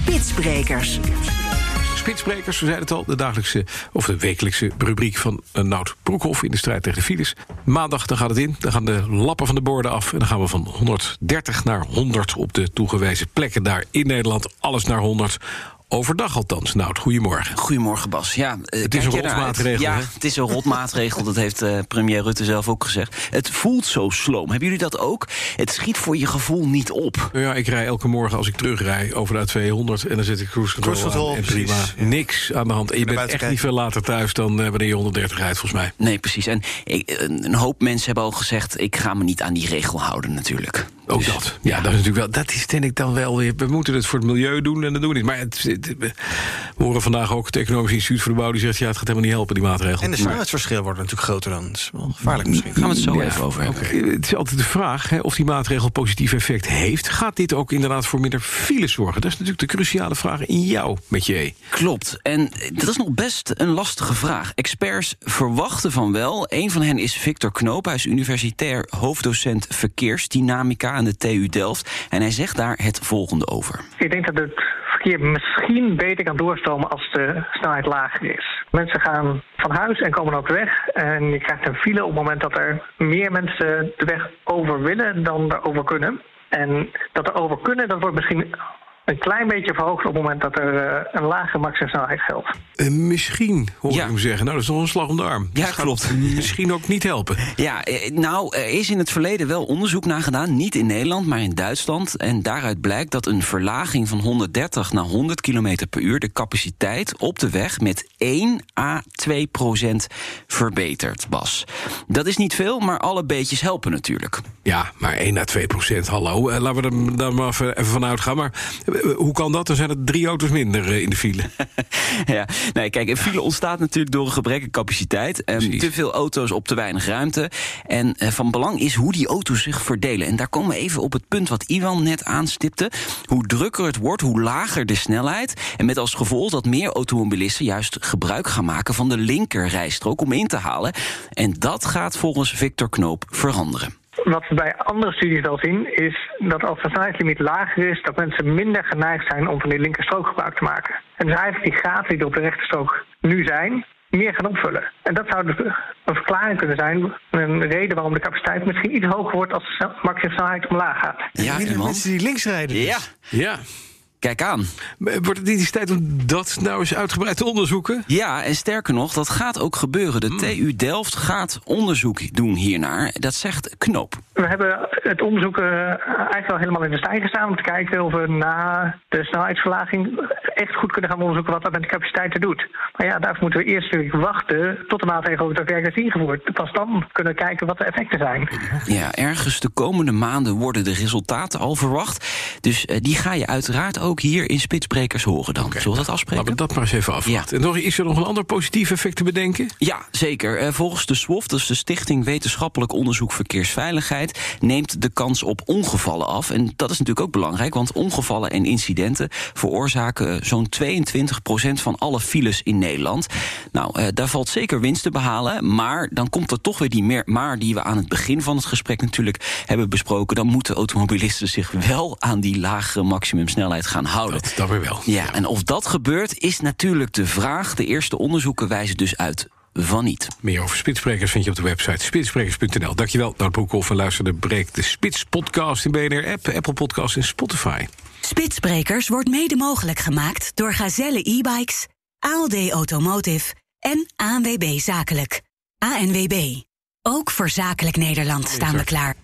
Spitsbrekers. Spitsbrekers, we zeiden het al, de dagelijkse of de wekelijkse rubriek van uh, Nout Broekhoff in de strijd tegen de files. Maandag dan gaat het in, dan gaan de lappen van de borden af en dan gaan we van 130 naar 100 op de toegewezen plekken daar in Nederland. Alles naar 100. Overdag althans. Nou, goedemorgen. Goedemorgen, Bas. Ja, uh, het is een rotmaatregel. Ja, het is een rotmaatregel. dat heeft uh, premier Rutte zelf ook gezegd. Het voelt zo sloom. Hebben jullie dat ook? Het schiet voor je gevoel niet op. Ja, ik rij elke morgen als ik terugrij over de 200 en dan zit ik cruise control, cruise control aan, en prima. Ja. Niks aan de hand. En je bent echt niet veel later thuis dan uh, wanneer je 130 rijdt, volgens mij. Nee, precies. En ik, een hoop mensen hebben al gezegd... ik ga me niet aan die regel houden, natuurlijk. Ook dus, dat. Ja, ja, dat is natuurlijk wel. Dat is denk ik dan wel weer. We moeten het voor het milieu doen en dat doen we niet. Maar het, het, we horen vandaag ook het Economisch Instituut voor de Bouw... die zegt, ja, het gaat helemaal niet helpen, die maatregel. En de snelheidsverschil wordt natuurlijk groter dan. Dat is wel gevaarlijk misschien. Gaan we het zo ja, even over hebben. Okay. Het is altijd de vraag hè, of die maatregel positief effect heeft. Gaat dit ook inderdaad voor minder files zorgen? Dat is natuurlijk de cruciale vraag in jou, met je. Klopt. En dat is nog best een lastige vraag. Experts verwachten van wel. Een van hen is Victor Knoop. Hij is universitair hoofddocent verkeersdynamica aan de TU Delft. En hij zegt daar het volgende over. Ik denk dat het verkeer misschien beter kan doorstromen als de snelheid lager is. Mensen gaan van huis en komen op de weg. En je krijgt een file op het moment dat er meer mensen de weg over willen dan er over kunnen. En dat er over kunnen, dat wordt misschien een klein beetje verhoogd op het moment dat er uh, een lage maximumsnelheid geldt. Uh, misschien, hoor ja. ik hem zeggen. Nou, dat is nog een slag om de arm. Ja, dat klopt. Misschien ook niet helpen. Ja, nou, er is in het verleden wel onderzoek naar gedaan. Niet in Nederland, maar in Duitsland. En daaruit blijkt dat een verlaging van 130 naar 100 km per uur... de capaciteit op de weg met 1 à 2 procent verbetert, Bas. Dat is niet veel, maar alle beetjes helpen natuurlijk. Ja, maar 1 à 2 procent, hallo. Uh, laten we er dan maar even, even vanuit gaan. Maar hoe kan dat? Dan zijn er drie auto's minder in de file. ja, nee, kijk, een file ontstaat natuurlijk door een gebrek aan capaciteit. Um, te veel auto's op te weinig ruimte. En uh, van belang is hoe die auto's zich verdelen. En daar komen we even op het punt wat Iwan net aanstipte. Hoe drukker het wordt, hoe lager de snelheid. En met als gevolg dat meer automobilisten juist gebruik gaan maken van de linkerrijstrook om in te halen. En dat gaat volgens Victor Knoop veranderen. Wat we bij andere studies wel zien, is dat als de snelheidslimiet lager is, dat mensen minder geneigd zijn om van die linkerstrook gebruik te maken. En dus eigenlijk die gaten die er op de rechterstrook nu zijn, meer gaan opvullen. En dat zou dus een verklaring kunnen zijn, een reden waarom de capaciteit misschien iets hoger wordt als de maximumsnelheid omlaag gaat. Ja, die mensen die links rijden. Ja. Ja. Kijk aan. Wordt het niet eens tijd om dat nou eens uitgebreid te onderzoeken? Ja, en sterker nog, dat gaat ook gebeuren. De hmm. TU Delft gaat onderzoek doen hiernaar. Dat zegt Knoop. We hebben het onderzoek eigenlijk al helemaal in de stijl gestaan... om te kijken of we na de snelheidsverlaging echt goed kunnen gaan onderzoeken... wat dat met de capaciteiten doet. Maar ja, daarvoor moeten we eerst natuurlijk wachten tot de maatregelen over werk is ingevoerd. Pas dan kunnen we kijken wat de effecten zijn. Ja, ergens de komende maanden worden de resultaten al verwacht. Dus uh, die ga je uiteraard ook hier in Spitsbrekers horen dan. Okay, Zullen we dat afspreken? Laten we dat maar eens even afwachten. Ja. En is er nog een ander positief effect te bedenken? Ja, zeker. Uh, volgens de SWOF, dus de Stichting Wetenschappelijk Onderzoek Verkeersveiligheid... neemt de kans op ongevallen af. En dat is natuurlijk ook belangrijk, want ongevallen en incidenten... veroorzaken zo'n 22% van alle files in Nederland. Nou, uh, daar valt zeker winst te behalen. Maar dan komt er toch weer die meer, maar die we aan het begin van het gesprek natuurlijk hebben besproken. Dan moeten automobilisten zich wel aan die lagere maximumsnelheid gaan houden. Dat, dat weer wel. Ja, en of dat gebeurt is natuurlijk de vraag. De eerste onderzoeken wijzen dus uit van niet. Meer over Spitsbrekers vind je op de website spitsbrekers.nl. Dankjewel, Nout Broekhoff. En luister de Breek de Spits podcast in BNR-app, Apple Podcast en Spotify. Spitsbrekers wordt mede mogelijk gemaakt door Gazelle e-bikes, ALD Automotive en ANWB Zakelijk. ANWB. Ook voor Zakelijk Nederland staan we klaar.